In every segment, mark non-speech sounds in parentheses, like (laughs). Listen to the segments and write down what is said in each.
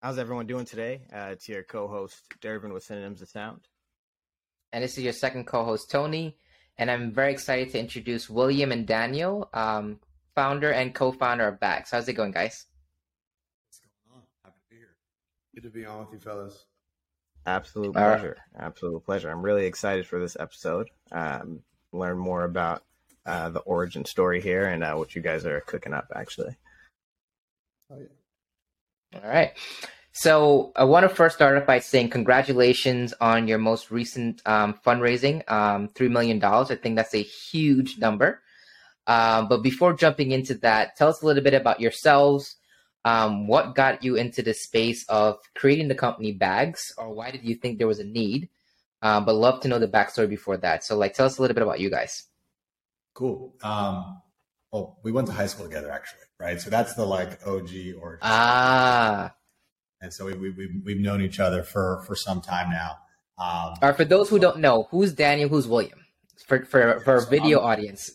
How's everyone doing today? Uh, it's your co-host Dervin with Synonyms of Sound. And this is your second co-host Tony, and I'm very excited to introduce William and Daniel, um, founder and co-founder of Bags. How's it going, guys? What's going on? Happy to be here. Good to be on with you, fellas. Absolute All right. pleasure. Absolute pleasure. I'm really excited for this episode. Um, learn more about uh, the origin story here and uh, what you guys are cooking up. Actually, Oh yeah. All right. So I want to first start off by saying congratulations on your most recent um, fundraising, um, $3 million. I think that's a huge number. Um, but before jumping into that, tell us a little bit about yourselves. Um, what got you into the space of creating the company Bags, or why did you think there was a need? Um, but love to know the backstory before that. So, like, tell us a little bit about you guys. Cool. Um, well, we went to high school together, actually, right? So that's the like OG origin. Ah, and so we, we, we, we've known each other for, for some time now. Um, all right. For those who don't know, who's Daniel? Who's William? For for for a So video I'm- audience.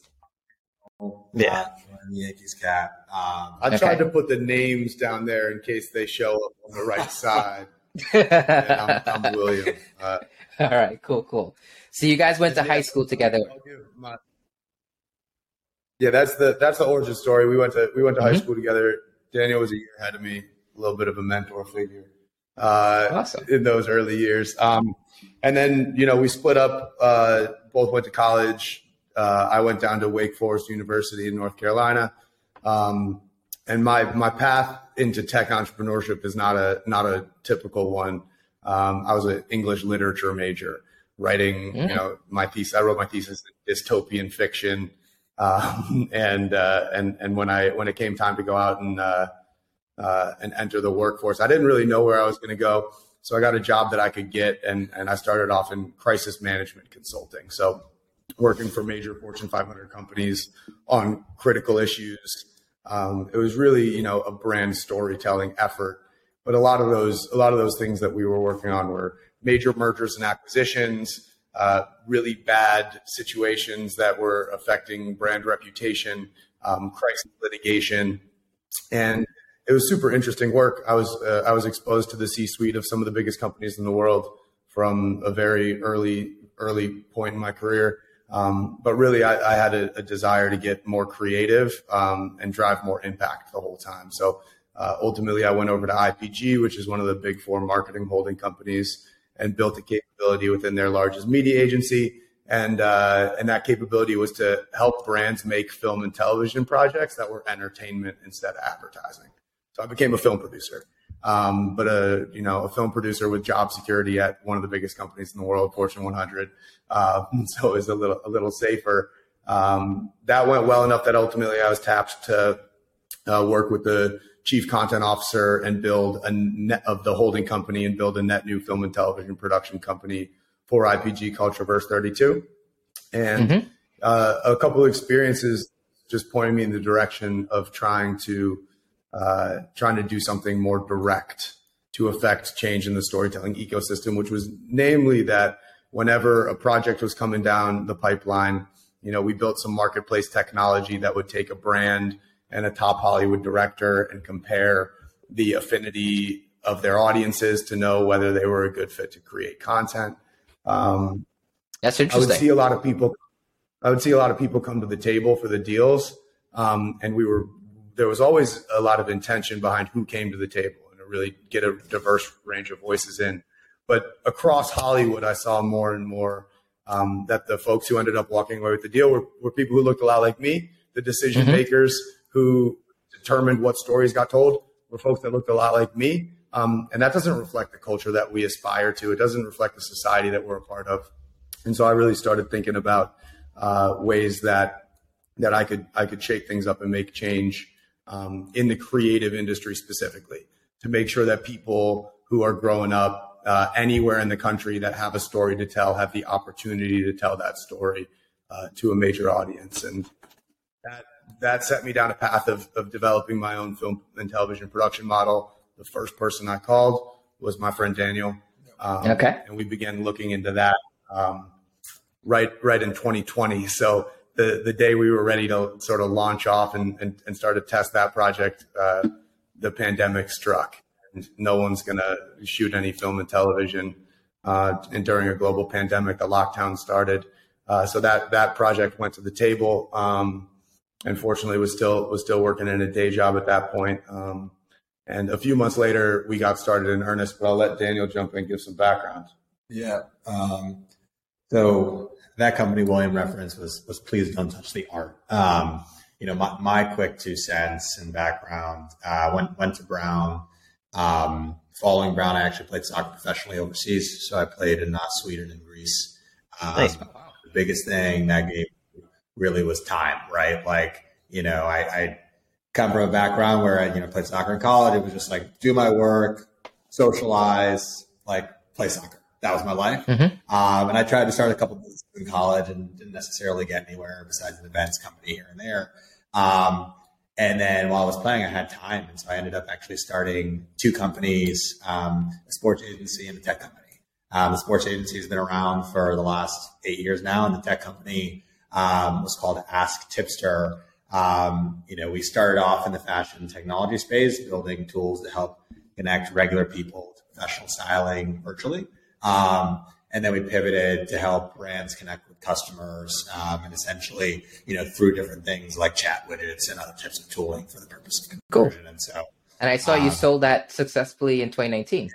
Yeah. uh, the Yankees cat. Um, I Okay. tried to put the names down there in case they show up on the right (laughs) side. All I'm, I'm (laughs) William. Uh, right, cool, cool. So you guys went to high school together. I'll give my- yeah, that's the that's the origin story. We went to we went to high Mhm. school together. Daniel was a year ahead of me, a little bit of a mentor figure uh, Awesome. in those early years. Um, and then you know we split up. Uh, both went to college. Uh, I went down to Wake Forest University in North Carolina. Um, and my my path into tech entrepreneurship is not a not a typical one. Um, I was an English literature major, writing you Mm. know my thesis. I wrote my thesis in dystopian fiction, um, (laughs) and uh, and and when I when it came time to go out and uh, uh, and enter the workforce, I didn't really know where I was going to go. So I got a job that I could get, and and I started off in crisis management consulting. So working for major Fortune 500 companies on critical issues. Um, it was really, you know, a brand storytelling effort. But a lot of those, a lot of those things that we were working on were major mergers and acquisitions, uh, really bad situations that were affecting brand reputation, um, crisis litigation, and it was super interesting work. I was uh, I was exposed to the C-suite of some of the biggest companies in the world from a very early early point in my career. Um, but really, I, I had a, a desire to get more creative um, and drive more impact the whole time. So uh, ultimately, I went over to IPG, which is one of the big four marketing holding companies, and built a capability within their largest media agency. And uh, and that capability was to help brands make film and television projects that were entertainment instead of advertising. So I became a film producer, um, but a you know a film producer with job security at one of the biggest companies in the world, Fortune 100. Uh, (laughs) so it was a little a little safer. Um, that went well enough that ultimately I was tapped to uh, work with the chief content officer and build a net of the holding company and build a net new film and television production company for IPG called Traverse 32. And Mhm. uh, a couple of experiences just pointed me in the direction of trying to uh, trying to do something more direct to affect change in the storytelling ecosystem, which was namely that whenever a project was coming down the pipeline, you know, we built some marketplace technology that would take a brand and a top Hollywood director and compare the affinity of their audiences to know whether they were a good fit to create content. Um, That's I would see a lot of people. I would see a lot of people come to the table for the deals, um, and we were there was always a lot of intention behind who came to the table and to really get a diverse range of voices in. But across Hollywood, I saw more and more um, that the folks who ended up walking away with the deal were, were people who looked a lot like me. The decision Mhm. makers who determined what stories got told were folks that looked a lot like me. Um, and that doesn't reflect the culture that we aspire to. It doesn't reflect the society that we're a part of. And so I really started thinking about uh, ways that that I could I could shake things up and make change um, in the creative industry specifically to make sure that people who are growing up uh, anywhere in the country that have a story to tell have the opportunity to tell that story uh, to a major audience and that that set me down a path of, of developing my own film and television production model the first person i called was my friend daniel um, Okay. and we began looking into that um, right right in 2020 so the the day we were ready to sort of launch off and and, and start to test that project uh, the pandemic struck And no one's going to shoot any film and television. Uh, and during a global pandemic, the lockdown started. Uh, so that that project went to the table. Um, unfortunately, was still was still working in a day job at that point. Um, and a few months later, we got started in earnest. But I'll let Daniel jump in and give some background. Yeah. Um, so that company William reference was was please don't touch the art. Um, you know, my, my quick two cents and background. Uh, went went to Brown. Um, following Brown, I actually played soccer professionally overseas. So I played in uh, Sweden and Greece. Um, nice. The biggest thing that gave really was time, right? Like, you know, I, I come from a background where I, you know, played soccer in college. It was just like do my work, socialize, like play soccer. That was my life. Mm-hmm. Um, and I tried to start a couple of businesses in college and didn't necessarily get anywhere besides an events company here and there. Um, and then while I was playing, I had time. And so I ended up actually starting two companies, um, a sports agency and a tech company. Um, the sports agency has been around for the last eight years now, and the tech company um, was called Ask Tipster. Um, you know, we started off in the fashion technology space, building tools to help connect regular people to professional styling virtually. Um, and then we pivoted to help brands connect with customers um, and essentially you know through different things like chat widgets and other types of tooling for the purpose of conversion cool. and so and i saw um, you sold that successfully in 2019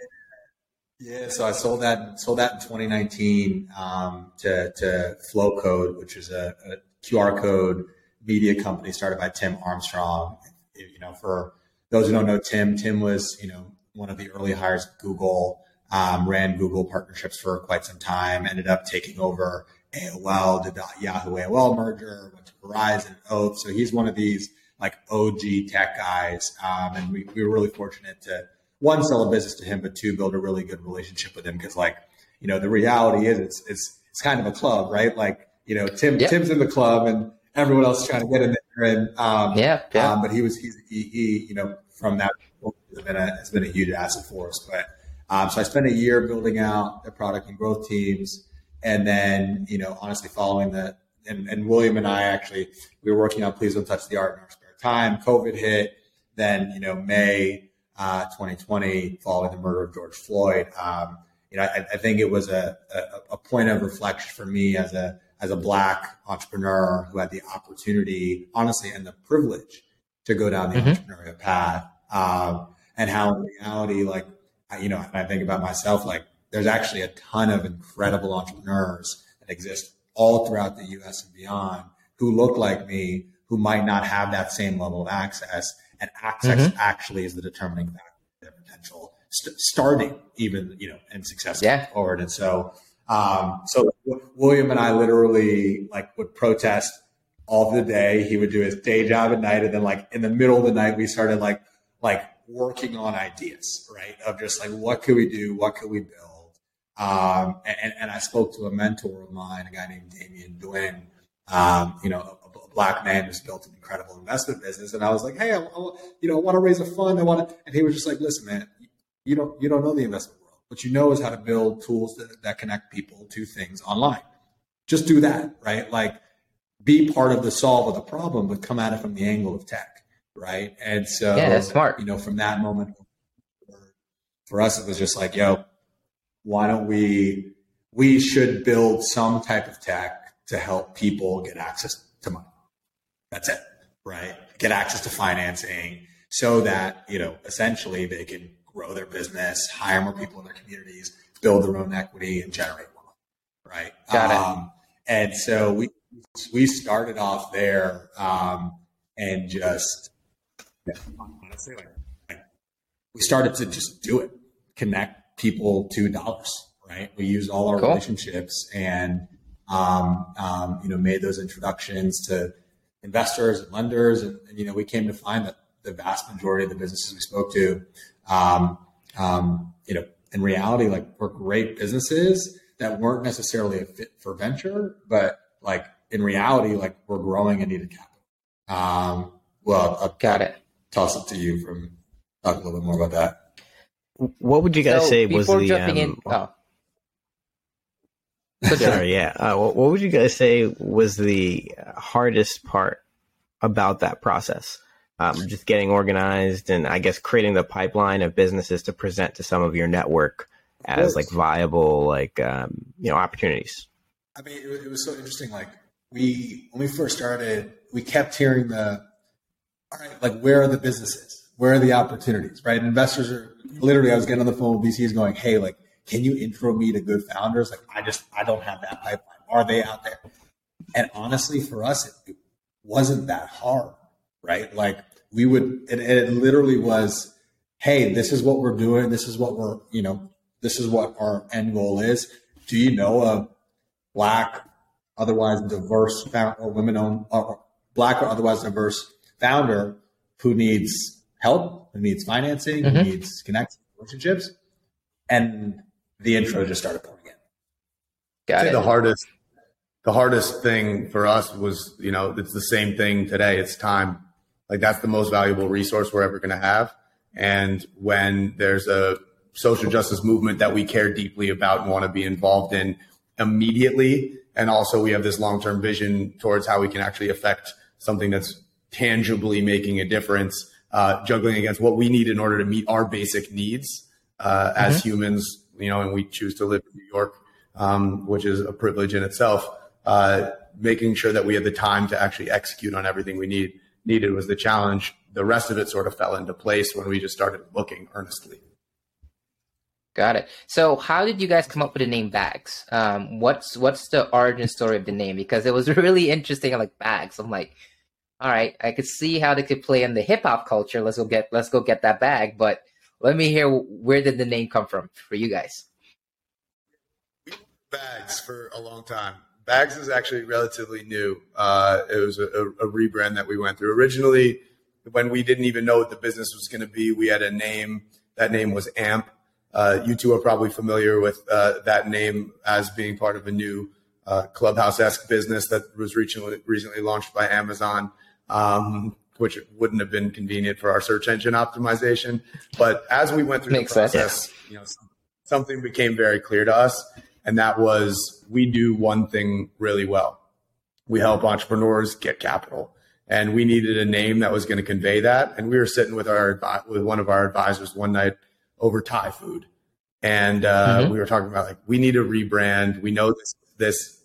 yeah so i sold that sold that in 2019 um, to, to Flowcode which is a, a qr code media company started by tim armstrong you know for those who don't know tim tim was you know one of the early hires at google um, ran Google partnerships for quite some time, ended up taking over AOL, did the Yahoo AOL merger, went to Verizon, Oath. So he's one of these like OG tech guys. Um, and we, we were really fortunate to one, sell a business to him, but two, build a really good relationship with him. Cause like, you know, the reality is it's, it's, it's kind of a club, right? Like, you know, Tim, yep. Tim's in the club and everyone else is trying to get in there. And, um, yeah, yeah. Um, but he was, he's, he, he, you know, from that has been a, has been a huge asset for us. But, um, so I spent a year building out the product and growth teams, and then you know honestly following the and, and William and I actually we were working on Please Don't Touch the Art in our spare time. COVID hit, then you know May uh, 2020 following the murder of George Floyd. Um, you know I, I, think it was a, a, a point of reflection for me as a as a black entrepreneur who had the opportunity, honestly, and the privilege to go down the mm-hmm. entrepreneurial path. Um, and how in reality, like you know, and I think about myself, like there's actually a ton of incredible entrepreneurs that exist all throughout the US and beyond who look like me, who might not have that same level of access. And access mm-hmm. actually is the determining factor of their potential st- starting even, you know, and success yeah. forward. And so, um, so William and I literally like would protest all the day. He would do his day job at night. And then like in the middle of the night, we started like, like working on ideas, right? Of just like, what could we do? What could we build? Um, and, and I spoke to a mentor of mine, a guy named Damien Dwin, um, you know, black man who's built an incredible investment business. And I was like, Hey, I, I, you know, I want to raise a fund. I want to, and he was just like, listen, man, you don't, you don't know the investment world. What you know is how to build tools that, that connect people to things online. Just do that, right? Like be part of the solve of the problem, but come at it from the angle of tech right? And so, yeah, that's smart. You know, from that moment, for us, it was just like, yo, why don't we? We should build some type of tech to help people get access to money. That's it, right? Get access to financing so that you know essentially they can grow their business, hire more people in their communities, build their own equity, and generate more, right? Got um, it. And so we we started off there um, and just honestly, like, like we started to just do it, connect people to dollars, right? We used all our cool. relationships and, um, um, you know, made those introductions to investors and lenders. And, and, you know, we came to find that the vast majority of the businesses we spoke to, um, um, you know, in reality, like were great businesses that weren't necessarily a fit for venture, but like in reality, like we're growing and needed capital. Um, well, uh, got it toss it to you from talk a little bit more about that. What would you guys so say was the um, in, oh. Sorry, yeah. Uh, what, what would you guys say was the hardest part about that process? um, just getting organized and I guess creating the pipeline of businesses to present to some of your network as like viable like um, you know opportunities. I mean, it, it was so interesting. Like we when we first started, we kept hearing the all right, like where are the businesses? Where are the opportunities? Right? Investors are literally. I was getting on the phone with VCs going, "Hey, like, can you intro me to good founders? Like, I just I don't have that pipeline. Are they out there?" And honestly, for us, it, it wasn't that hard, right? Like we would, and, and it literally was, "Hey, this is what we're doing. This is what we're, you know, this is what our end goal is. Do you know a black, otherwise diverse or women owned, or black or otherwise diverse founder who needs help, who needs financing, mm-hmm. who needs connections, relationships, and the intro just started pouring in. Got it. The hardest, the hardest thing for us was, you know, it's the same thing today. It's time. Like that's the most valuable resource we're ever going to have. And when there's a social justice movement that we care deeply about and want to be involved in immediately, and also we have this long-term vision towards how we can actually affect something that's tangibly making a difference, uh, juggling against what we need in order to meet our basic needs uh, mm-hmm. as humans, you know, and we choose to live in New York, um, which is a privilege in itself. Uh, making sure that we had the time to actually execute on everything we need needed was the challenge. The rest of it sort of fell into place when we just started looking earnestly. Got it. So, how did you guys come up with the name Bags? Um, what's what's the origin story of the name? Because it was (laughs) really interesting. I'm like Bags. I'm like, all right, I could see how they could play in the hip hop culture. Let's go get let's go get that bag. But let me hear where did the name come from for you guys? Bags for a long time. Bags is actually relatively new. Uh, it was a, a, rebrand that we went through. Originally, when we didn't even know what the business was going to be, we had a name. That name was AMP. Uh, you two are probably familiar with uh, that name as being part of a new uh, clubhouse esque business that was recently, recently launched by Amazon um, which wouldn't have been convenient for our search engine optimization. But as we went through Makes the process, sense. you know, something became very clear to us, and that was we do one thing really well. We help entrepreneurs get capital, and we needed a name that was going to convey that. And we were sitting with our with one of our advisors one night over Thai food, and uh, mm-hmm. we were talking about like we need a rebrand. We know this this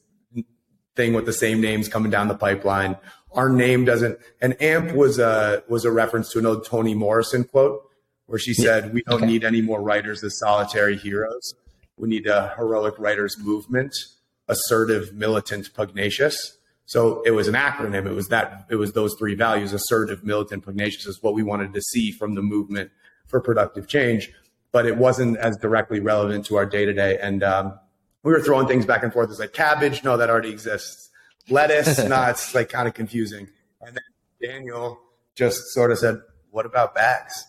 thing with the same names coming down the pipeline our name doesn't. And AMP was a was a reference to an old Toni Morrison quote where she said, "We don't okay. need any more writers as solitary heroes. We need a heroic writers movement, assertive, militant, pugnacious." So it was an acronym. It was that. It was those three values: assertive, militant, pugnacious is what we wanted to see from the movement for productive change. But it wasn't as directly relevant to our day to day. And um, we were throwing things back and forth. It's like cabbage. No, that already exists lettuce. no, it's like kind of confusing. And then Daniel just sort of said, "What about bags?"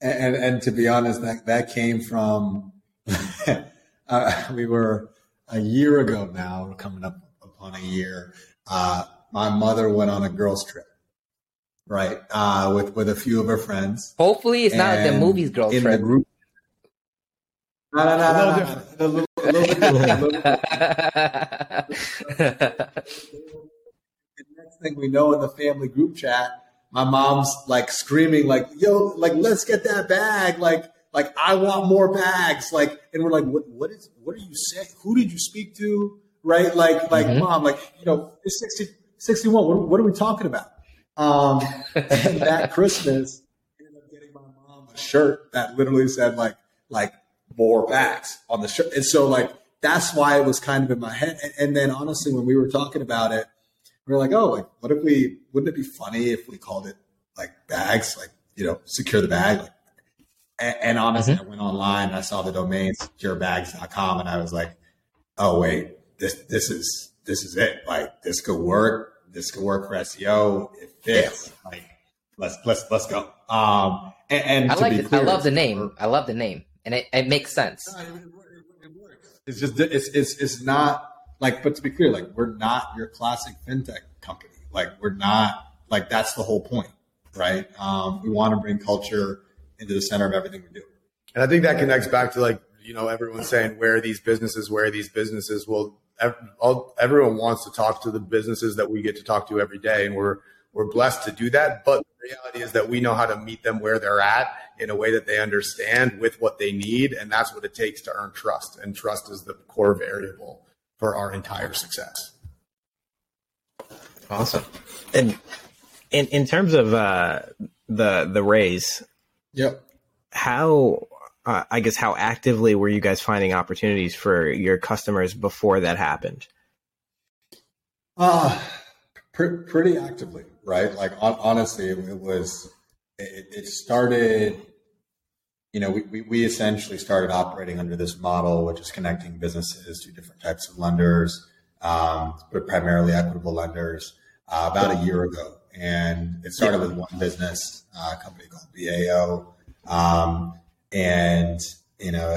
And and, and to be honest, that that came from uh, we were a year ago now, coming up upon a year. Uh, my mother went on a girls' trip, right, uh, with with a few of her friends. Hopefully, it's not the movies girls trip. The group, no, no, no, no, no, no. A little, a little bit different. The next thing we know in the family group chat, my mom's like screaming, like, "Yo, like, let's get that bag!" Like, like I want more bags. Like, and we're like, "What? What is? What are you saying? Who did you speak to?" Right? Like, like, mm-hmm. mom, like, you know, it's 60, 61. What, what are we talking about? Um, and that (laughs) Christmas, I ended up getting my mom a shirt that literally said like, like more bags on the shirt. And so like that's why it was kind of in my head. And, and, then honestly, when we were talking about it, we were like, oh, like what if we wouldn't it be funny if we called it like bags, like you know, secure the bag, like. And, and honestly, mm-hmm. I went online and I saw the domain securebags.com, and I was like, oh wait, this this is this is it. Like this could work. This could work for SEO. It fits. Like let's let's let's go. Um, and, and I like it. Clear, I love the name. I love the name and it, it makes sense. It's just it's it's it's not like, but to be clear, like we're not your classic fintech company. Like we're not like that's the whole point, right? Um, we want to bring culture into the center of everything we do. And I think that connects back to like you know everyone's saying where are these businesses, where are these businesses? Well, everyone wants to talk to the businesses that we get to talk to every day, and we're we're blessed to do that. But the reality is that we know how to meet them where they're at in a way that they understand with what they need. And that's what it takes to earn trust. And trust is the core variable for our entire success. Awesome. And in, in terms of uh, the the raise, yep. How uh, I guess how actively were you guys finding opportunities for your customers before that happened? Uh, pr- pretty actively, right? Like on- honestly, it was it, it started. You know, we, we, we essentially started operating under this model, which is connecting businesses to different types of lenders, um, but primarily equitable lenders, uh, about a year ago. And it started with one business, uh, company called BAO. Um, and, you know,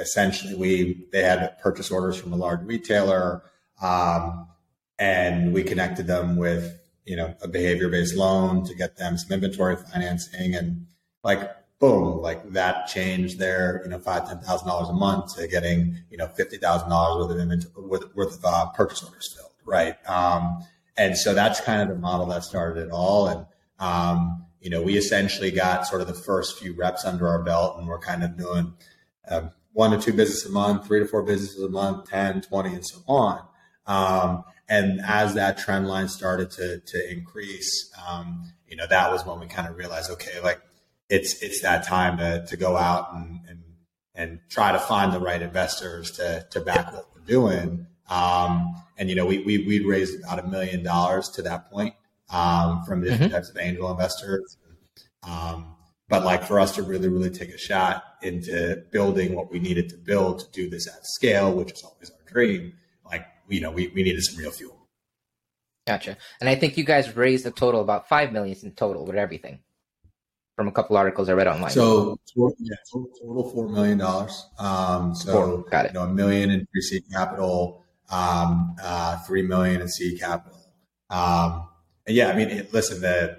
essentially we, they had purchase orders from a large retailer. Um, and we connected them with, you know, a behavior based loan to get them some inventory financing and like, boom, like that changed their, you know, five, ten thousand dollars a month to getting, you know, fifty thousand dollars worth of inventory, worth, worth of uh, purchase orders filled, right? Um, and so that's kind of the model that started it all. And, um, you know, we essentially got sort of the first few reps under our belt and we're kind of doing um, one to two business a month, three to four businesses a month, 10, 20, and so on. Um, and as that trend line started to, to increase, um, you know, that was when we kind of realized, okay, like it's, it's that time to, to go out and, and, and try to find the right investors to, to back what we're doing. Um, and, you know, we, we, we'd raised about a million dollars to that point, um, from different mm-hmm. types of angel investors. Um, but like for us to really, really take a shot into building what we needed to build to do this at scale, which is always our dream, you know, we, we needed some real fuel. Gotcha. And I think you guys raised a total about five million in total with everything from a couple articles I read online. So yeah, total four million dollars. Um, so Four. got it. You know, a million in pre-seed capital, um, uh, three million in seed capital. Um, and yeah, I mean, it, listen, the,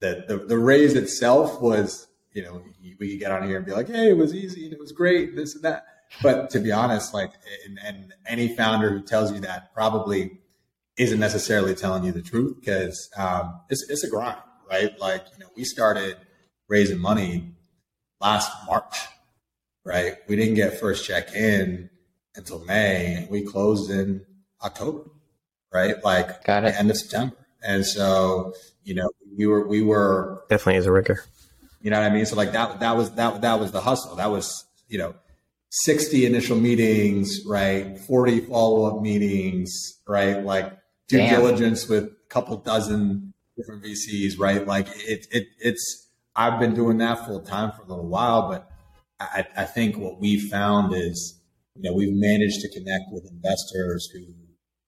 the the the raise itself was, you know, we could get on here and be like, hey, it was easy and it was great, this and that. But to be honest, like, and, and any founder who tells you that probably isn't necessarily telling you the truth because um, it's it's a grind, right? Like, you know, we started raising money last March, right? We didn't get first check in until May, and we closed in October, right? Like Got it. end of September. And so, you know, we were we were definitely as a rigger. You know what I mean? So like that that was that that was the hustle. That was, you know, 60 initial meetings, right? 40 follow-up meetings, right? Like due Damn. diligence with a couple dozen different VCs, right? Like it it it's I've been doing that full time for a little while, but I, I think what we found is, you know, we've managed to connect with investors who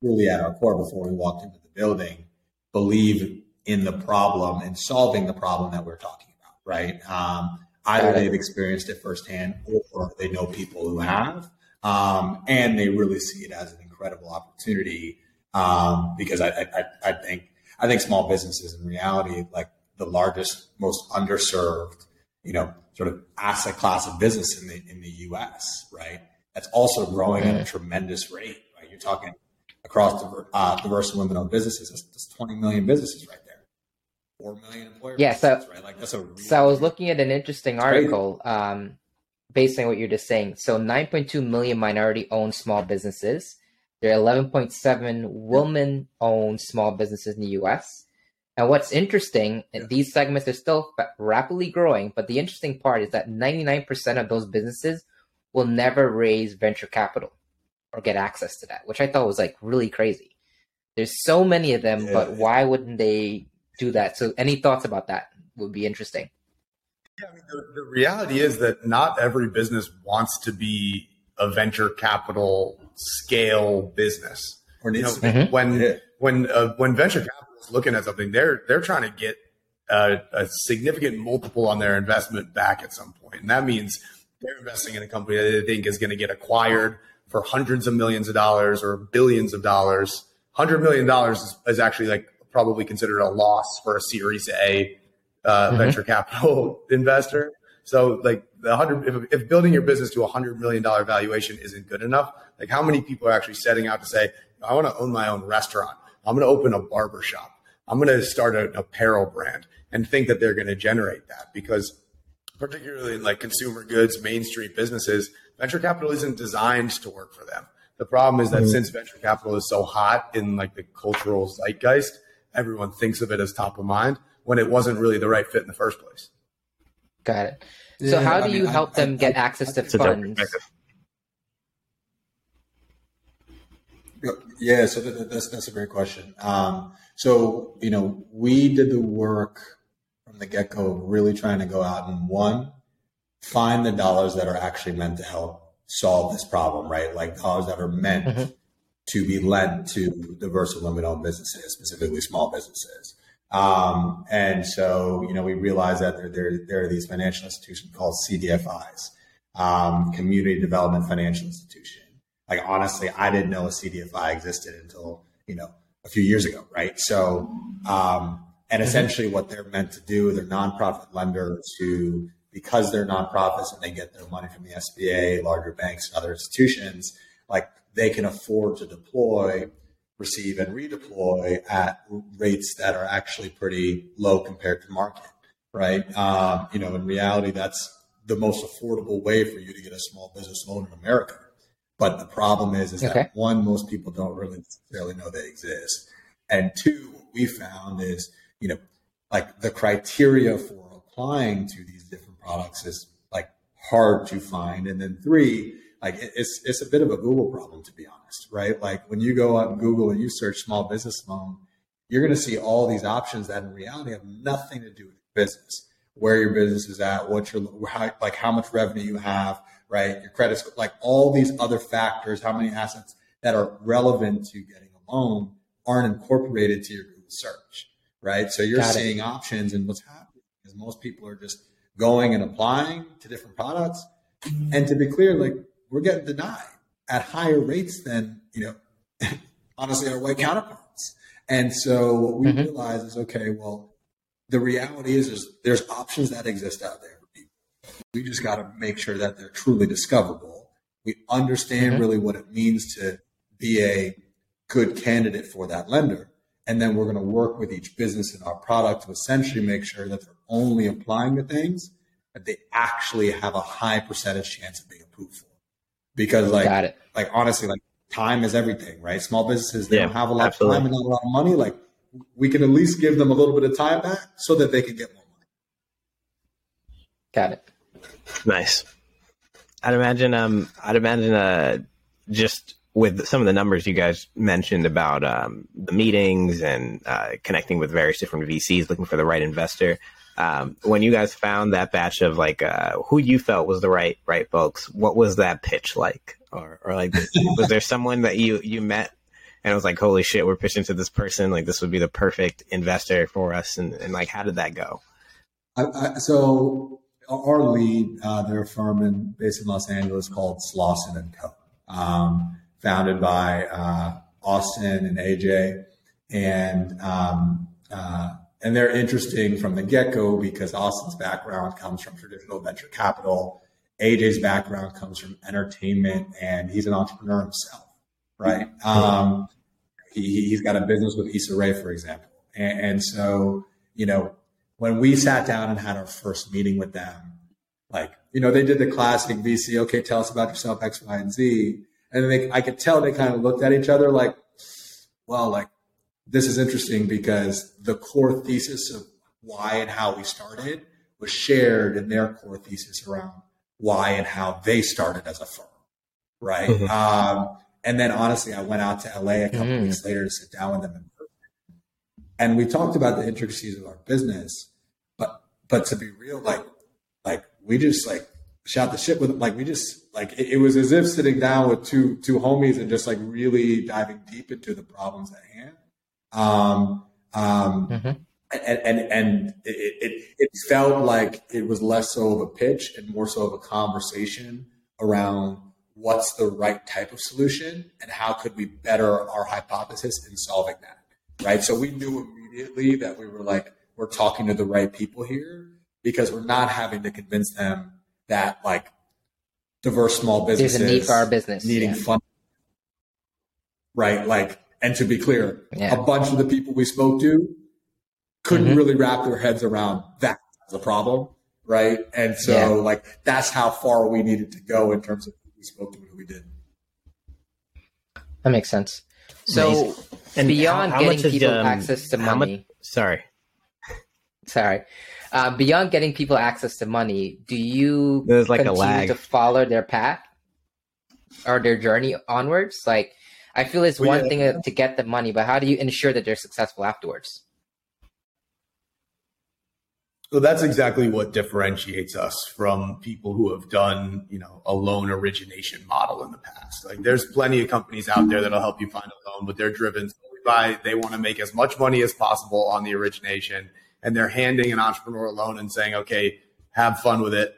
really at our core before we walked into the building believe in the problem and solving the problem that we're talking about, right? Um, either they've experienced it firsthand or they know people who have, um, and they really see it as an incredible opportunity um, because I, I, I think I think small businesses in reality like the largest, most underserved, you know, sort of asset class of business in the in the U.S. Right, that's also growing at a tremendous rate. Right, you're talking across the uh, diverse women-owned businesses. That's, that's 20 million businesses right there. Four million employers. Yeah, so right? like that's a really so I was looking at an interesting article. Um, based on what you're just saying. So 9.2 million minority-owned small businesses. There are 11.7 women-owned small businesses in the U.S. And what's interesting, yeah. these segments are still rapidly growing, but the interesting part is that 99% of those businesses will never raise venture capital or get access to that, which I thought was like really crazy. There's so many of them, yeah. but why wouldn't they do that? So, any thoughts about that would be interesting. Yeah, I mean, the, the reality is that not every business wants to be a venture capital scale business. Or needs you know, mm-hmm. when yeah. when uh, when venture capital is looking at something, they're they're trying to get a, a, significant multiple on their investment back at some point, and that means they're investing in a company that they think is going to get acquired for hundreds of millions of dollars or billions of dollars. Hundred million dollars is, is, actually like probably considered a loss for a Series A uh, mm-hmm. venture capital (laughs) investor. So like the hundred, if, if building your business to a hundred million dollar valuation isn't good enough, like how many people are actually setting out to say, I want to own my own restaurant. I'm going to open a barber shop. I'm going to start an apparel brand and think that they're going to generate that because particularly in like consumer goods, Main Street businesses, venture capital isn't designed to work for them. The problem is that mm-hmm. since venture capital is so hot in like the cultural zeitgeist, everyone thinks of it as top of mind when it wasn't really the right fit in the first place. Got it. So yeah, how do I you help I, them I, get access to funds? Yeah, so that's that's a great question. Um, so you know, we did the work from the get go, really trying to go out and one find the dollars that are actually meant to help solve this problem, right? Like dollars that are meant mm-hmm. To be lent to diverse and limited owned businesses, specifically small businesses. Um, and so, you know, we realized that there, there, there are these financial institutions called CDFIs, um, Community Development Financial Institution. Like, honestly, I didn't know a CDFI existed until, you know, a few years ago, right? So, um, and mm-hmm. essentially what they're meant to do, they're nonprofit lenders who, because they're nonprofits and they get their money from the SBA, larger banks, and other institutions, like they can afford to deploy receive and redeploy at rates that are actually pretty low compared to market, right? Um, you know, in reality, that's the most affordable way for you to get a small business loan in America. But the problem is, is okay. that one, most people don't really necessarily know they exist, and two, what we found is, you know, like the criteria for applying to these different products is like hard to find, and then three, like it's it's a bit of a Google problem to be honest, right? Like when you go on Google and you search small business loan, you're going to see all these options that in reality have nothing to do with your business, where your business is at, what your how, like how much revenue you have, right? Your credit score, like all these other factors, how many assets that are relevant to getting a loan aren't incorporated to your Google search, right? So you're Got seeing it. options, and what's happening is most people are just going and applying to different products. And to be clear, like we're getting denied at higher rates than, you know, (laughs) honestly, our white counterparts. And so what we mm-hmm. realize is, okay, well, the reality is, is there's options that exist out there for people. We just got to make sure that they're truly discoverable. We understand mm-hmm. really what it means to be a good candidate for that lender. And then we're going to work with each business in our product to essentially make sure that they're only applying to things that they actually have a high percentage chance of being approved for because like like honestly like time is everything right? Small businesses they yeah, don't have a lot absolutely. of time and not a lot of money. Like we can at least give them a little bit of time back so that they can get more money. Got it. Nice. I'd imagine um i'd imagine uh just with some of the numbers you guys mentioned about um, the meetings and uh, connecting with various different VCs, looking for the right investor um, when you guys found that batch of like uh, who you felt was the right right folks, what was that pitch like? Or, or like, was there someone that you you met and it was like, holy shit, we're pitching to this person, like this would be the perfect investor for us, and, and like, how did that go? I, I, so our lead, uh, they're a firm in, based in Los Angeles called Slauson and Co. Um, founded by uh, Austin and AJ, and um, uh, and they're interesting from the get go because Austin's background comes from traditional venture capital. AJ's background comes from entertainment, and he's an entrepreneur himself, right? Um, he, has got a business with Issa Rae, for example. And, and, so, you know, when we sat down and had our first meeting with them, like, you know, they did the classic VC, okay, tell us about yourself, X, Y, and Z. And they, I could tell they kind of looked at each other like, well, like, this is interesting because the core thesis of why and how we started was shared in their core thesis around why and how they started as a firm, right? Mm-hmm. Um, and then honestly, I went out to LA a couple mm-hmm. weeks later to sit down with them, and we talked about the intricacies of our business. But but to be real, like like we just like shot the shit with them. Like we just like it, it was as if sitting down with two two homies and just like really diving deep into the problems at hand um, um, mm-hmm. And, and, and it, it, it felt like it was less so of a pitch and more so of a conversation around what's the right type of solution and how could we better our hypothesis in solving that. Right. So we knew immediately that we were like, we're talking to the right people here because we're not having to convince them that like diverse small businesses There's a need for our business needing yeah. fund. Right. Like and to be clear, yeah. a bunch of the people we spoke to couldn't mm-hmm. really wrap their heads around that as a problem, right? And so yeah. like that's how far we needed to go in terms of who we spoke to and who we did. That makes sense. So and beyond how, how getting people um, access to money, much, sorry, sorry. Uh, beyond getting people access to money, do you There's like continue a lag. to follow their path or their journey onwards? Like, I feel it's well, one yeah. thing to get the money, but how do you ensure that they're successful afterwards? So that's exactly what differentiates us from people who have done, you know, a loan origination model in the past. Like there's plenty of companies out there that'll help you find a loan, but they're driven by they want to make as much money as possible on the origination and they're handing an entrepreneur a loan and saying, okay, have fun with it.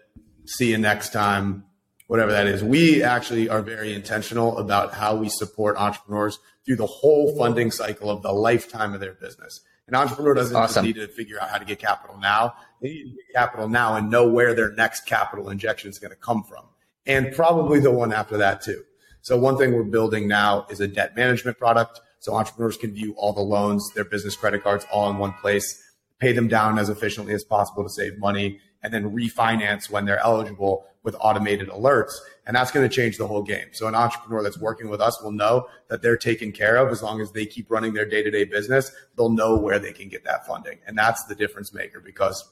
See you next time, whatever that is. We actually are very intentional about how we support entrepreneurs through the whole funding cycle of the lifetime of their business. An entrepreneur doesn't awesome. just need to figure out how to get capital now. They need to get capital now and know where their next capital injection is going to come from. And probably the one after that too. So one thing we're building now is a debt management product. So entrepreneurs can view all the loans, their business credit cards all in one place, pay them down as efficiently as possible to save money, and then refinance when they're eligible with automated alerts. And that's going to change the whole game. So an entrepreneur that's working with us will know that they're taken care of as long as they keep running their day to day business. They'll know where they can get that funding. And that's the difference maker because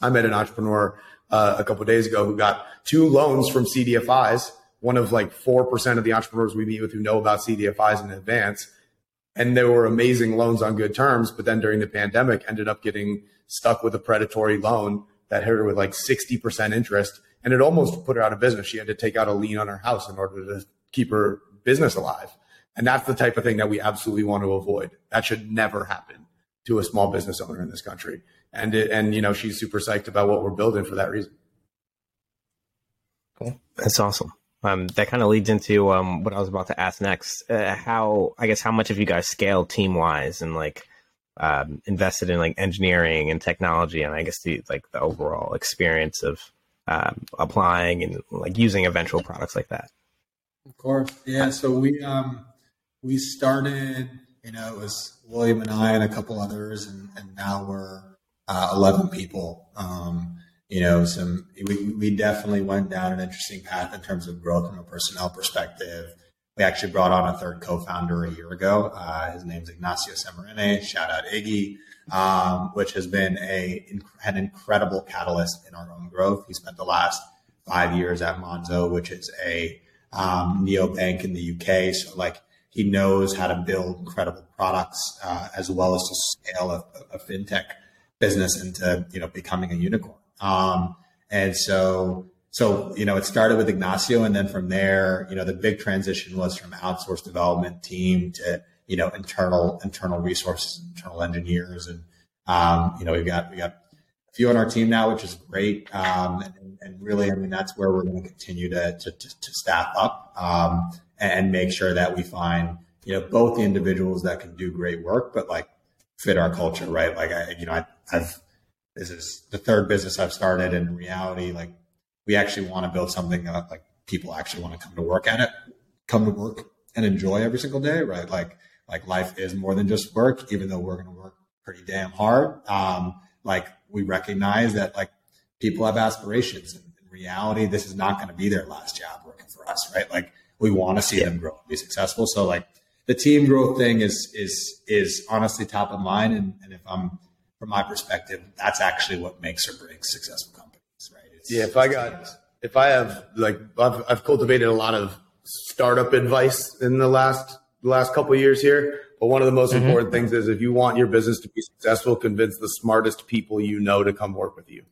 I met an entrepreneur uh, a couple days ago who got two loans from CDFIs, one of like 4% of the entrepreneurs we meet with who know about CDFIs in advance. And there were amazing loans on good terms. But then during the pandemic, ended up getting stuck with a predatory loan that hit her with like 60% interest and it almost put her out of business. She had to take out a lien on her house in order to keep her business alive. And that's the type of thing that we absolutely want to avoid. That should never happen to a small business owner in this country. And it, and you know, she's super psyched about what we're building for that reason. Cool. That's awesome. Um, that kind of leads into um, what I was about to ask next. Uh, how I guess how much have you guys scaled team wise and like um, invested in like engineering and technology and I guess the like the overall experience of um, applying and like using eventual products like that. Of course, yeah. So we um, we started, you know, it was William and I and a couple others, and, and now we're uh, eleven people. Um, you know, some we we definitely went down an interesting path in terms of growth from a personnel perspective. We actually brought on a third co-founder a year ago. Uh, his name's Ignacio Semerene. Shout out Iggy um, which has been a an incredible catalyst in our own growth. He spent the last five years at Monzo, which is a um, neobank in the UK. So like he knows how to build incredible products uh, as well as to scale a, a, fintech business into you know becoming a unicorn. Um, and so so you know it started with Ignacio, and then from there, you know the big transition was from outsourced development team to you know internal internal resources, internal engineers, and um, you know we've got we got a few on our team now, which is great. Um, and, and, really, I mean that's where we're going to continue to, to, to staff up um, and make sure that we find you know both the individuals that can do great work, but like fit our culture, right? Like I you know I, I've this is the third business I've started, in reality, like we actually want to build something that like people actually want to come to work at it, come to work and enjoy every single day, right? Like like life is more than just work, even though we're going to work pretty damn hard. Um, like we recognize that like people have aspirations. And in reality, this is not going to be their last job working for us, right? Like we want to see yeah. them grow, and be successful. So like the team growth thing is is is honestly top of mind. And, and if I'm from my perspective, that's actually what makes or breaks successful companies? It's, yeah. If I got if I have like I've, I've cultivated a lot of startup advice in the last the last couple years here. But one of the most mm-hmm. important things is if you want your business to be successful, convince the smartest people you know to come work with you.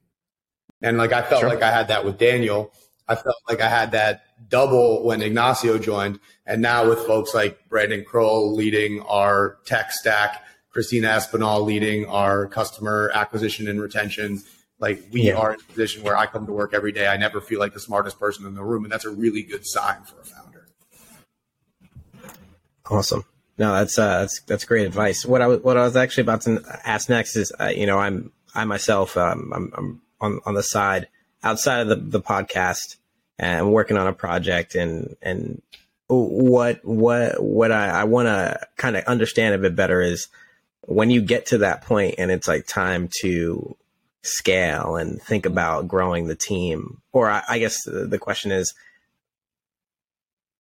And like I felt sure. like I had that with Daniel. I felt like I had that double when Ignacio joined. And now with folks like Brandon Kroll leading our tech stack, Christina Espinal leading our customer acquisition and retention. Like we yeah. are in a position where I come to work every day. I never feel like the smartest person in the room. And that's a really good sign for a founder. Awesome. No, that's uh, that's that's great advice. What I was what I was actually about to ask next is, uh, you know, I'm I myself, um, I'm, I'm on on the side outside of the, the podcast and working on a project and and what what what I, I want to kind of understand a bit better is when you get to that point and it's like time to scale and think about growing the team, or I, I guess the, the question is,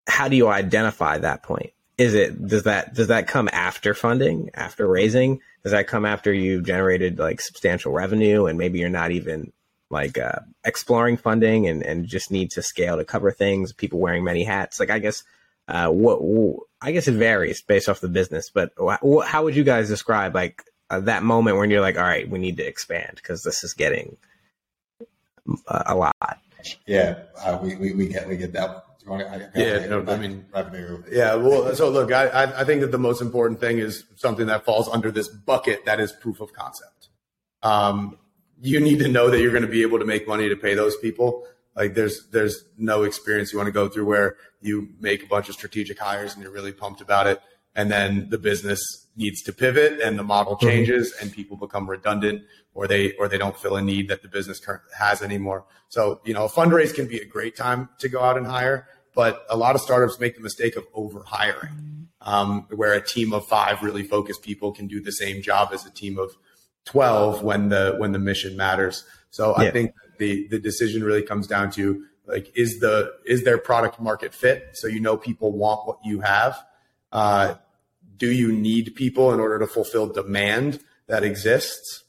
how do you identify that point? Is it does that does that come after funding, after raising? Does that come after you've generated like substantial revenue and maybe you're not even like uh, exploring funding and, and just need to scale to cover things? People wearing many hats. Like I guess uh, what I guess it varies based off the business, but how would you guys describe like uh, that moment when you're like, all right, we need to expand because this is getting uh, a lot. Yeah, uh, we, we, we get we get that to, yeah, no, I mean revenue. Yeah, well, so look, I I think that the most important thing is something that falls under this bucket that is proof of concept. Um, you need to know that you're going to be able to make money to pay those people. Like there's there's no experience you want to go through where you make a bunch of strategic hires and you're really pumped about it, and then the business needs to pivot and the model mm-hmm. changes mm-hmm. and people become redundant or they or they don't fill a need that the business currently has anymore. So you know, a fundraise can be a great time to go out and hire, but a lot of startups make the mistake of over hiring, um, where a team of five really focused people can do the same job as a team of 12 when the, when the mission matters. So yeah. I think the, the decision really comes down to like, is the, is their product market fit? So, you know, people want what you have. Uh, do you need people in order to fulfill demand that exists?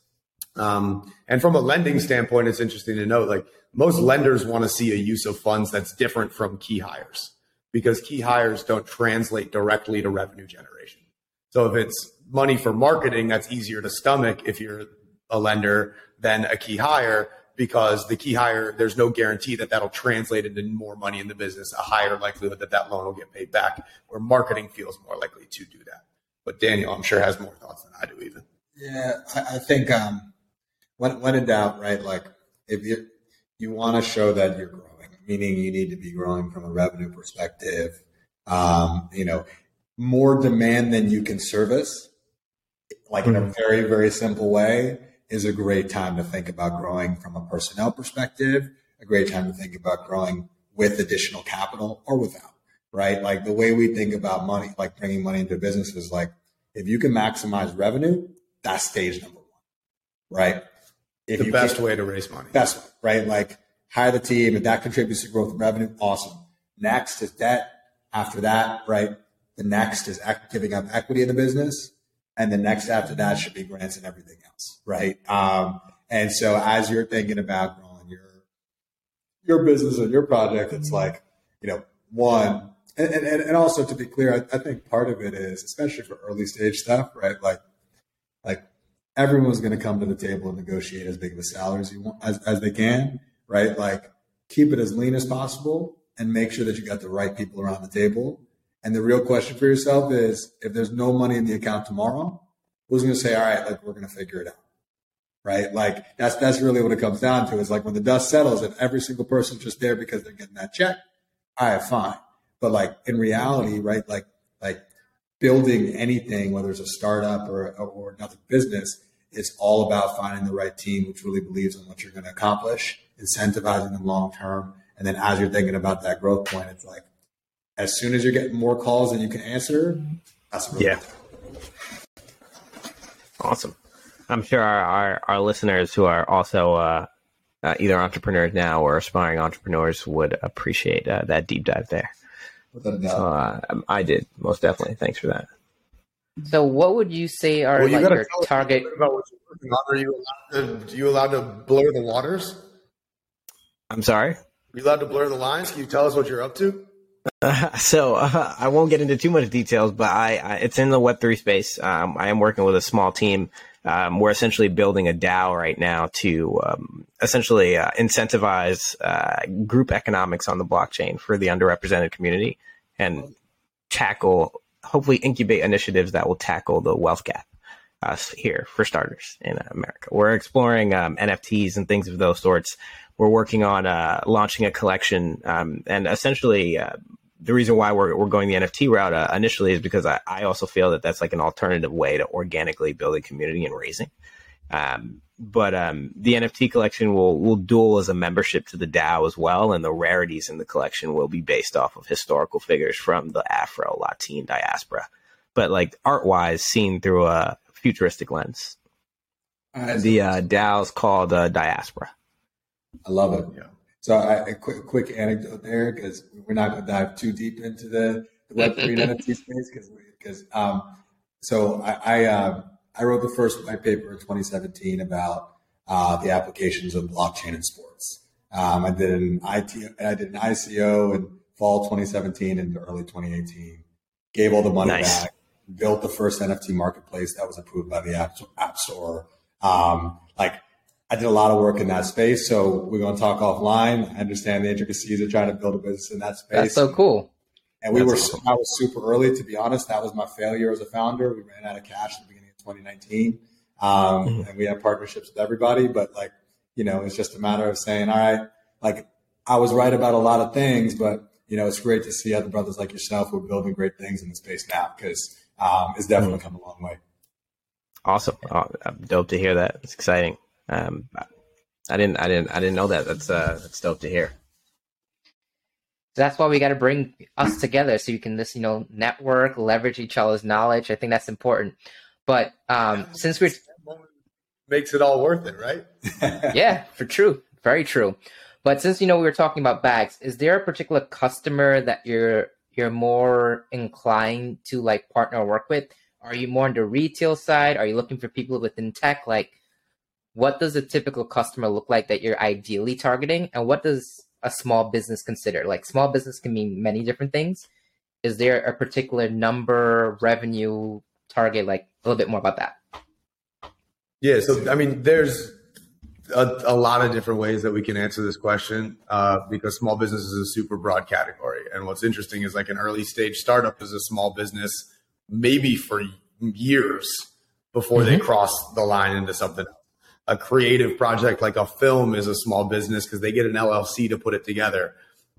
Um, and from a lending standpoint, it's interesting to note, like most lenders want to see a use of funds that's different from key hires because key hires don't translate directly to revenue generation. So if it's money for marketing, that's easier to stomach if you're a lender than a key hire because the key hire, there's no guarantee that that'll translate into more money in the business, a higher likelihood that that loan will get paid back, where marketing feels more likely to do that. But Daniel, I'm sure has more thoughts than I do even. Yeah, I, I think um, when, when in doubt, right? Like if you you want to show that you're growing, meaning you need to be growing from a revenue perspective. Um, you know, more demand than you can service, like in a mm-hmm. very, very simple way, is a great time to think about growing from a personnel perspective, a great time to think about growing with additional capital or without, right? Like the way we think about money, like bringing money into business is like, if you can maximize revenue, that's stage number one, right? If the best way to raise money. Best way, right? Like hire the team, and that contributes to growth and revenue. Awesome. Next is debt. After that, right? The next is giving up equity in the business. And the next after that should be grants and everything right? Um, and so as you're thinking about growing your your business and your project, it's like, you know, one, and, and, and also to be clear, I, I think part of it is, especially for early stage stuff, right? Like, like everyone's going to come to the table and negotiate as big of a salary as you want as, as they can, right? Like keep it as lean as possible and make sure that you got the right people around the table. And the real question for yourself is if there's no money in the account tomorrow, who's going to say, all right, like we're going to figure it out. Right. Like that's, that's really what it comes down to is like when the dust settles and every single person's just there because they're getting that check. All right, fine. But like in reality, right? Like, like building anything, whether it's a startup or, or another business, it's all about finding the right team which really believes in what you're going to accomplish, incentivizing them long term. And then as you're thinking about that growth point, it's like as soon as you're getting more calls than you can answer, that's yeah. Awesome. I'm sure our, our, our, listeners who are also uh, uh, either entrepreneurs now or aspiring entrepreneurs would appreciate uh, that deep dive there. So, uh, I did most definitely. Thanks for that. So, what would you say are well, you like your target? About what you're working on. Are you allowed to, you allowed to blur the waters? I'm sorry. Are you allowed to blur the lines? Can you tell us what you're up to? (laughs) So uh, (laughs) I won't get into too much details, but I, I it's in the Web three space. Um, I am working with a small team. Um, we're essentially building a DAO right now to um, essentially uh, incentivize uh, group economics on the blockchain for the underrepresented community and tackle hopefully incubate initiatives that will tackle the wealth gap uh, here for starters in America. We're exploring um, NFTs and things of those sorts. We're working on uh, launching a collection, um, and essentially, uh, the reason why we're, we're going the NFT route uh, initially is because I, I, also feel that that's like an alternative way to organically build a community and raising. Um, but um, the NFT collection will will dual as a membership to the DAO as well, and the rarities in the collection will be based off of historical figures from the Afro Latin diaspora. But like art wise, seen through a futuristic lens. the uh, DAO is called uh, Diaspora. I love it. Yeah. So I, a quick quick anecdote there because we're not going to dive too deep into the, the Web three NFT (laughs) space because because um, so I I, uh, I, wrote the first white paper in 2017 about uh, the applications of blockchain in sports. Um, I did an IT I did an ICO in fall 2017 into early 2018. Gave all the money nice. back. Built the first NFT marketplace that was approved by the App, app Store. Um, like I did a lot of work in that space. So we're going to talk offline. I understand the intricacies of trying to build a business in that space. That's so cool. And we That's were, awesome. I was super early, to be honest. That was my failure as a founder. We ran out of cash at the beginning of 2019. Um, mm-hmm. and we had partnerships with everybody, but like, you know, it's just a matter of saying, all right, like I was right about a lot of things, but you know, it's great to see other brothers like yourself who are building great things in the space now because um, it's definitely mm-hmm. come a long way. Awesome. Oh, dope to hear that. It's exciting. Um, I didn't, I didn't, I didn't know that. That's, uh, that's dope to hear. So that's why we got to bring us together so you can just, you know, network, leverage each other's knowledge. I think that's important. But um, since we're makes it all worth it, right? (laughs) yeah, for true, very true. But since you know we were talking about bags, is there a particular customer that you're you're more inclined to like partner or work with? Are you more on the retail side? Are you looking for people within tech? Like, what does a typical customer look like that you're ideally targeting, and what does a small business consider? Like, small business can mean many different things. Is there a particular number, revenue target? Like, a little bit more about that. Yeah, so I mean, there's a, a, lot of different ways that we can answer this question uh, because small business is a super broad category. And what's interesting is like an early stage startup is a small business, maybe for years before mm-hmm. they cross the line into something else. A creative project like a film is a small business because they get an LLC to put it together.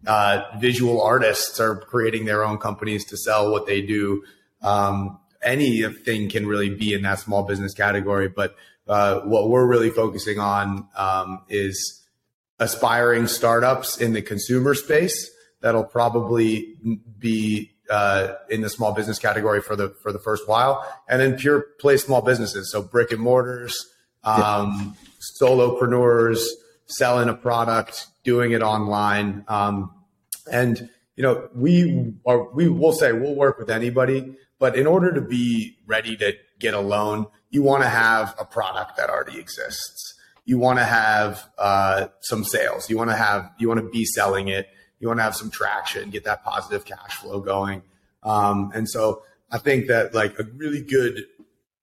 Uh, visual artists are creating their own companies to sell what they do. Um, anything can really be in that small business category, but uh, what we're really focusing on um, is aspiring startups in the consumer space that'll probably be uh, in the small business category for the for the first while, and then pure play small businesses, so brick and mortars, um, solopreneurs selling a product, doing it online, um, and you know we are we will say we'll work with anybody, but in order to be ready to get a loan, you want to have a product that already exists. You want to have uh, some sales. You want to have you want to be selling it. You want to have some traction, get that positive cash flow going. Um, and so I think that like a really good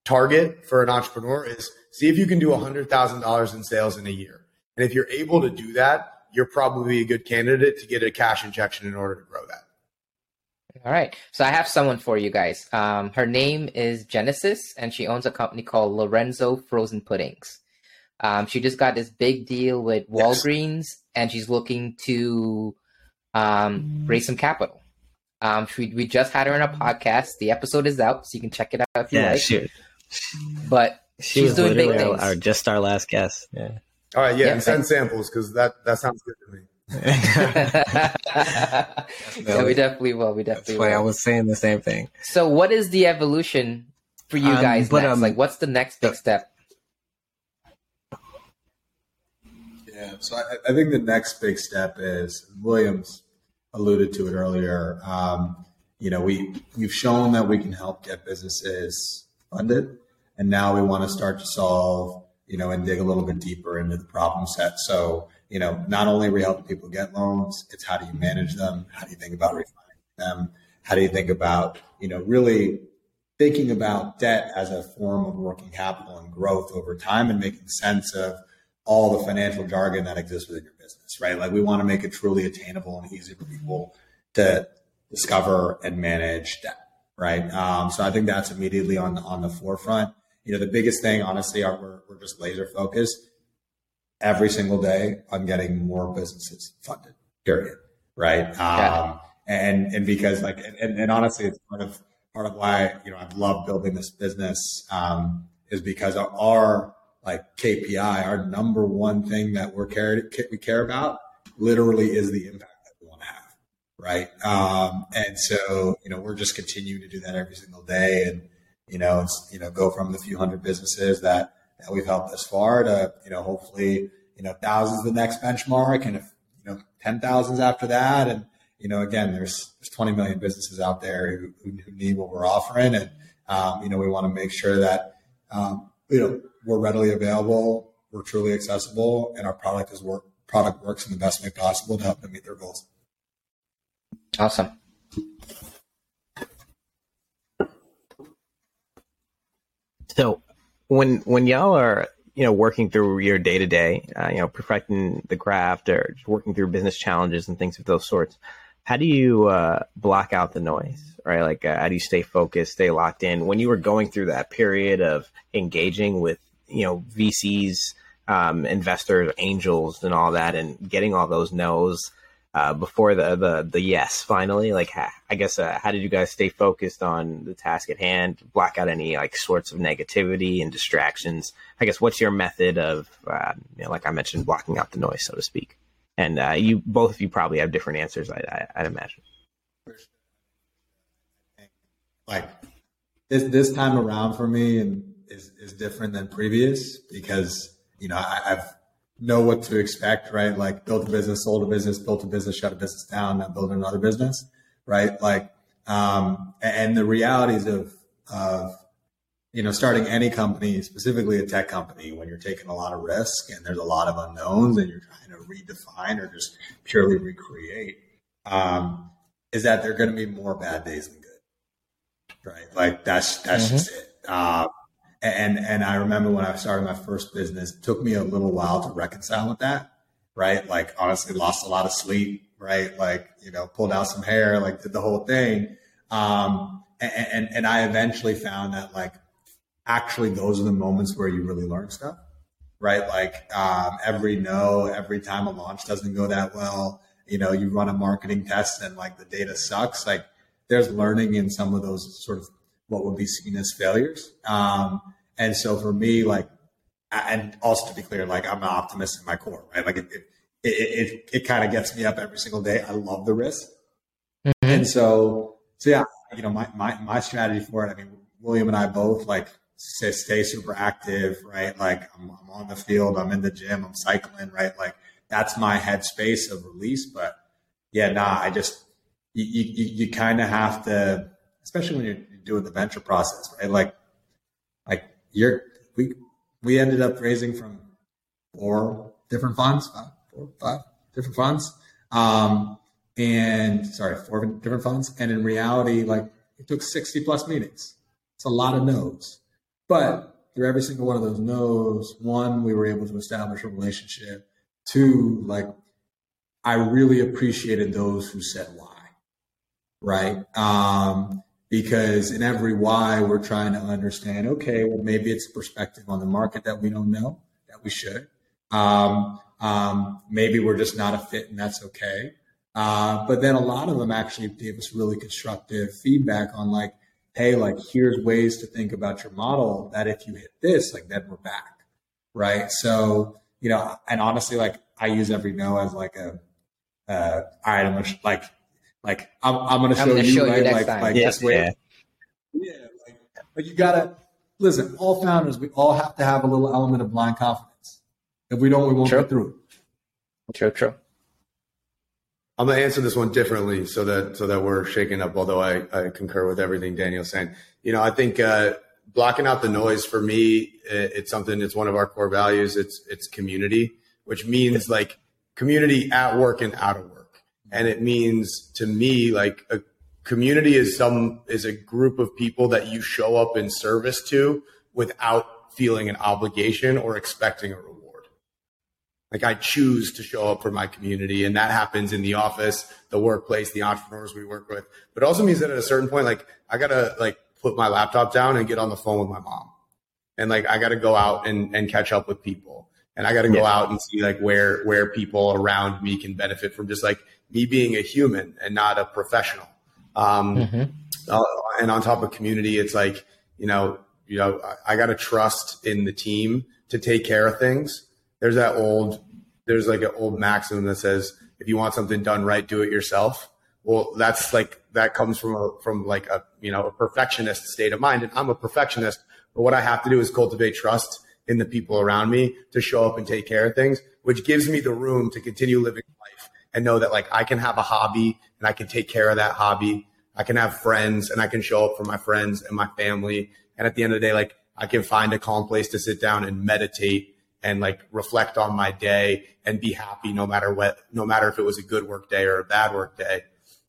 target for an entrepreneur is see if you can do a hundred thousand dollars in sales in a year. And if you're able to do that, you're probably a good candidate to get a cash injection in order to grow that. All right. So I have someone for you guys. Um, her name is Genesis, and she owns a company called Lorenzo Frozen Puddings. Um, she just got this big deal with Walgreens, yes. and she's looking to um, raise some capital. Um, we, we just had her in a podcast. The episode is out, so you can check it out if you yeah, like. She, but she she's doing big things. Our, just our last guest. Yeah. All right. Yeah. yeah send samples because that that sounds good to me (laughs) yeah, we definitely will. We definitely That's will. I was saying the same thing. So, what is the evolution for you um, guys but, next? Um, like, what's the next big step? Yeah, so I, I, think the next big step is Williams alluded to it earlier. Um, you know, we we've shown that we can help get businesses funded, and now we want to start to solve, you know, and dig a little bit deeper into the problem set. So you know, not only are we helping people get loans, it's how do you manage them? How do you think about refining them? How do you think about, you know, really thinking about debt as a form of working capital and growth over time and making sense of all the financial jargon that exists within your business, right? Like we want to make it truly attainable and easy for people to discover and manage debt, right? Um, so I think that's immediately on the, on the forefront. You know, the biggest thing, honestly, are we're, we're just laser focused every single day on getting more businesses funded. Period. Right. Um, and and because like and, and honestly, it's part of part of why you know I've loved building this business um, is because our, like KPI, our number one thing that we're care we care about, literally is the impact that we want to have, right? Um, and so you know we're just continuing to do that every single day, and you know, you know, go from the few hundred businesses that, that we've helped thus far to, you know, hopefully, you know, thousands the next benchmark and if, you know, 10 thousands after that. And, you know, again, there's, there's 20 million businesses out there who, who need what we're offering. And, um, you know, we want to make sure that, um, you know, we're readily available, we're truly accessible, and our product is work product works in the best way possible to help them meet their goals. Awesome. So when when y'all are you know working through your day to day, you know perfecting the craft or working through business challenges and things of those sorts, how do you uh, block out the noise? Right, like uh, how do you stay focused, stay locked in when you were going through that period of engaging with you know VCs, um, investors, angels, and all that, and getting all those no's uh, before the, the the yes finally like i guess uh, how did you guys stay focused on the task at hand block out any like sorts of negativity and distractions? I guess what's your method of uh, you know, like i mentioned blocking out the noise so to speak? And uh, you both of you probably have different answers I, I, i'd imagine. Like this this time around for me and is, is different than previous because you know I, i've know what to expect, right? Like built a business, sold a business, built a business, shut a business down, now build another business, right? Like, um, and the realities of, of, you know, starting any company, specifically a tech company, when you're taking a lot of risk and there's a lot of unknowns and you're trying to redefine or just purely recreate, um, is that there are going to be more bad days than good, right? Like that's, that's mm-hmm. just it. Uh, and and I remember when I started my first business, it took me a little while to reconcile with that, right? Like honestly, lost a lot of sleep, right? Like you know, pulled out some hair, like did the whole thing, um, and, and and I eventually found that like actually those are the moments where you really learn stuff, right? Like um, every no, every time a launch doesn't go that well, you know, you run a marketing test and like the data sucks, like there's learning in some of those sort of what would be seen as failures. Um, and so for me, like, and also to be clear, like I'm an optimist in my core, right? Like it, it, it, it, it kind of gets me up every single day. I love the risk. Mm-hmm. And so, so yeah, you know, my, my, my strategy for it, I mean, William and I both like stay, stay super active, right? Like I'm, I'm on the field, I'm in the gym, I'm cycling, right? Like that's my headspace of release. But yeah, nah, I just, you, you, you kind of have to, especially when you're doing the venture process, right? Like, like you're we we ended up raising from four different funds, five, four, five different funds, um, and sorry, four different funds. And in reality, like it took sixty plus meetings. It's a lot of no's, but through every single one of those no's, one, we were able to establish a relationship. Two, like I really appreciated those who said why, right? Um, because in every why we're trying to understand okay well maybe it's a perspective on the market that we don't know that we should. Um, um, maybe we're just not a fit and that's okay. Uh, but then a lot of them actually gave us really constructive feedback on like hey like here's ways to think about your model that if you hit this like then we're back right? So you know and honestly like i use every no as like a uh, all right i'm gonna like like I'm, I'm going to show, you, show right? like, like yeah, this way. Yeah, yeah like, but you gotta listen. All founders, we all have to have a little element of blind confidence. If we don't, we won't true. get through it. True, true. I'm gonna answer this one differently so that so that we're shaking up. Although I, I concur with everything Daniel's saying. You know, I think uh, blocking out the noise for me, it's something. It's one of our core values. It's it's community, which means like community at work and out of work and it means to me like a community is some is a group of people that you show up in service to without feeling an obligation or expecting a reward. Like i choose to show up for my community and that happens in the office the workplace the entrepreneurs we work with. But it also means that at a certain point like i gotta like put my laptop down and get on the phone with my mom. And like i gotta go out and, and catch up with people. And I got to go yeah. out and see like where where people around me can benefit from just like me being a human and not a professional. Um, mm-hmm. uh, and on top of community, it's like you know, you know, I, I got to trust in the team to take care of things. There's that old, there's like an old maxim that says, if you want something done right, do it yourself. Well, that's like that comes from a from like a you know a perfectionist state of mind, and I'm a perfectionist. But what I have to do is cultivate trust in the people around me to show up and take care of things, which gives me the room to continue living life and know that like I can have a hobby and I can take care of that hobby. I can have friends and I can show up for my friends and my family. And at the end of the day, like I can find a calm place to sit down and meditate and like reflect on my day and be happy no matter what, no matter if it was a good work day or a bad work day.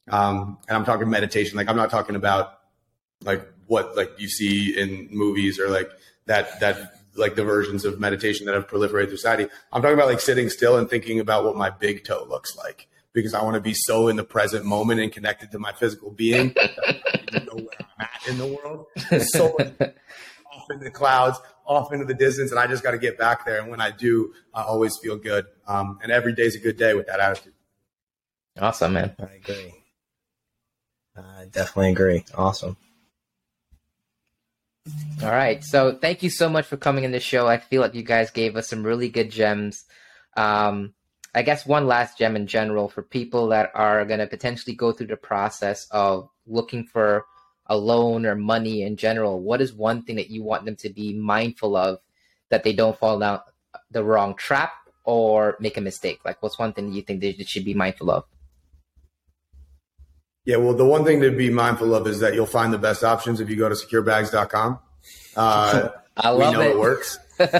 Um, and I'm talking meditation. Like I'm not talking about like what like you see in movies or like that that like the versions of meditation that have proliferated through society. I'm talking about like sitting still and thinking about what my big toe looks like because I want to be so in the present moment and connected to my physical being. (laughs) I know where I'm at in the world. So (laughs) off in the clouds, off into the distance, and I just got to get back there. And when I do, I always feel good. Um, and every day's a good day with that attitude. Awesome, man. I agree. I definitely agree. Awesome. All right. So thank you so much for coming in the show. I feel like you guys gave us some really good gems. Um, I guess one last gem in general for people that are going to potentially go through the process of looking for a loan or money in general. What is one thing that you want them to be mindful of that they don't fall down the wrong trap or make a mistake? Like, what's one thing you think they should be mindful of? Yeah, well, the one thing to be mindful of is that you'll find the best options if you go to securebags.com. Uh, I love we know it. it works. (laughs) That's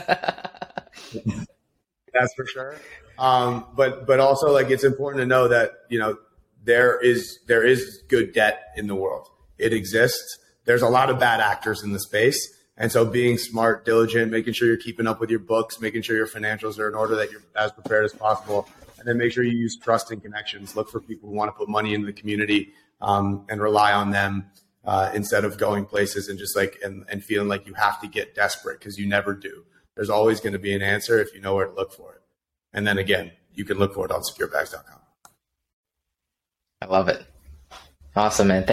for sure. Um, but but also like it's important to know that you know there is there is good debt in the world. It exists. There's a lot of bad actors in the space, and so being smart, diligent, making sure you're keeping up with your books, making sure your financials are in order, that you're as prepared as possible, and then make sure you use trust and connections. Look for people who want to put money into the community um, and rely on them uh, instead of going places and just like and, and feeling like you have to get desperate because you never do. There's always going to be an answer if you know where to look for it. And then again, you can look for it on securebags.com. I love it. Awesome, man. Thank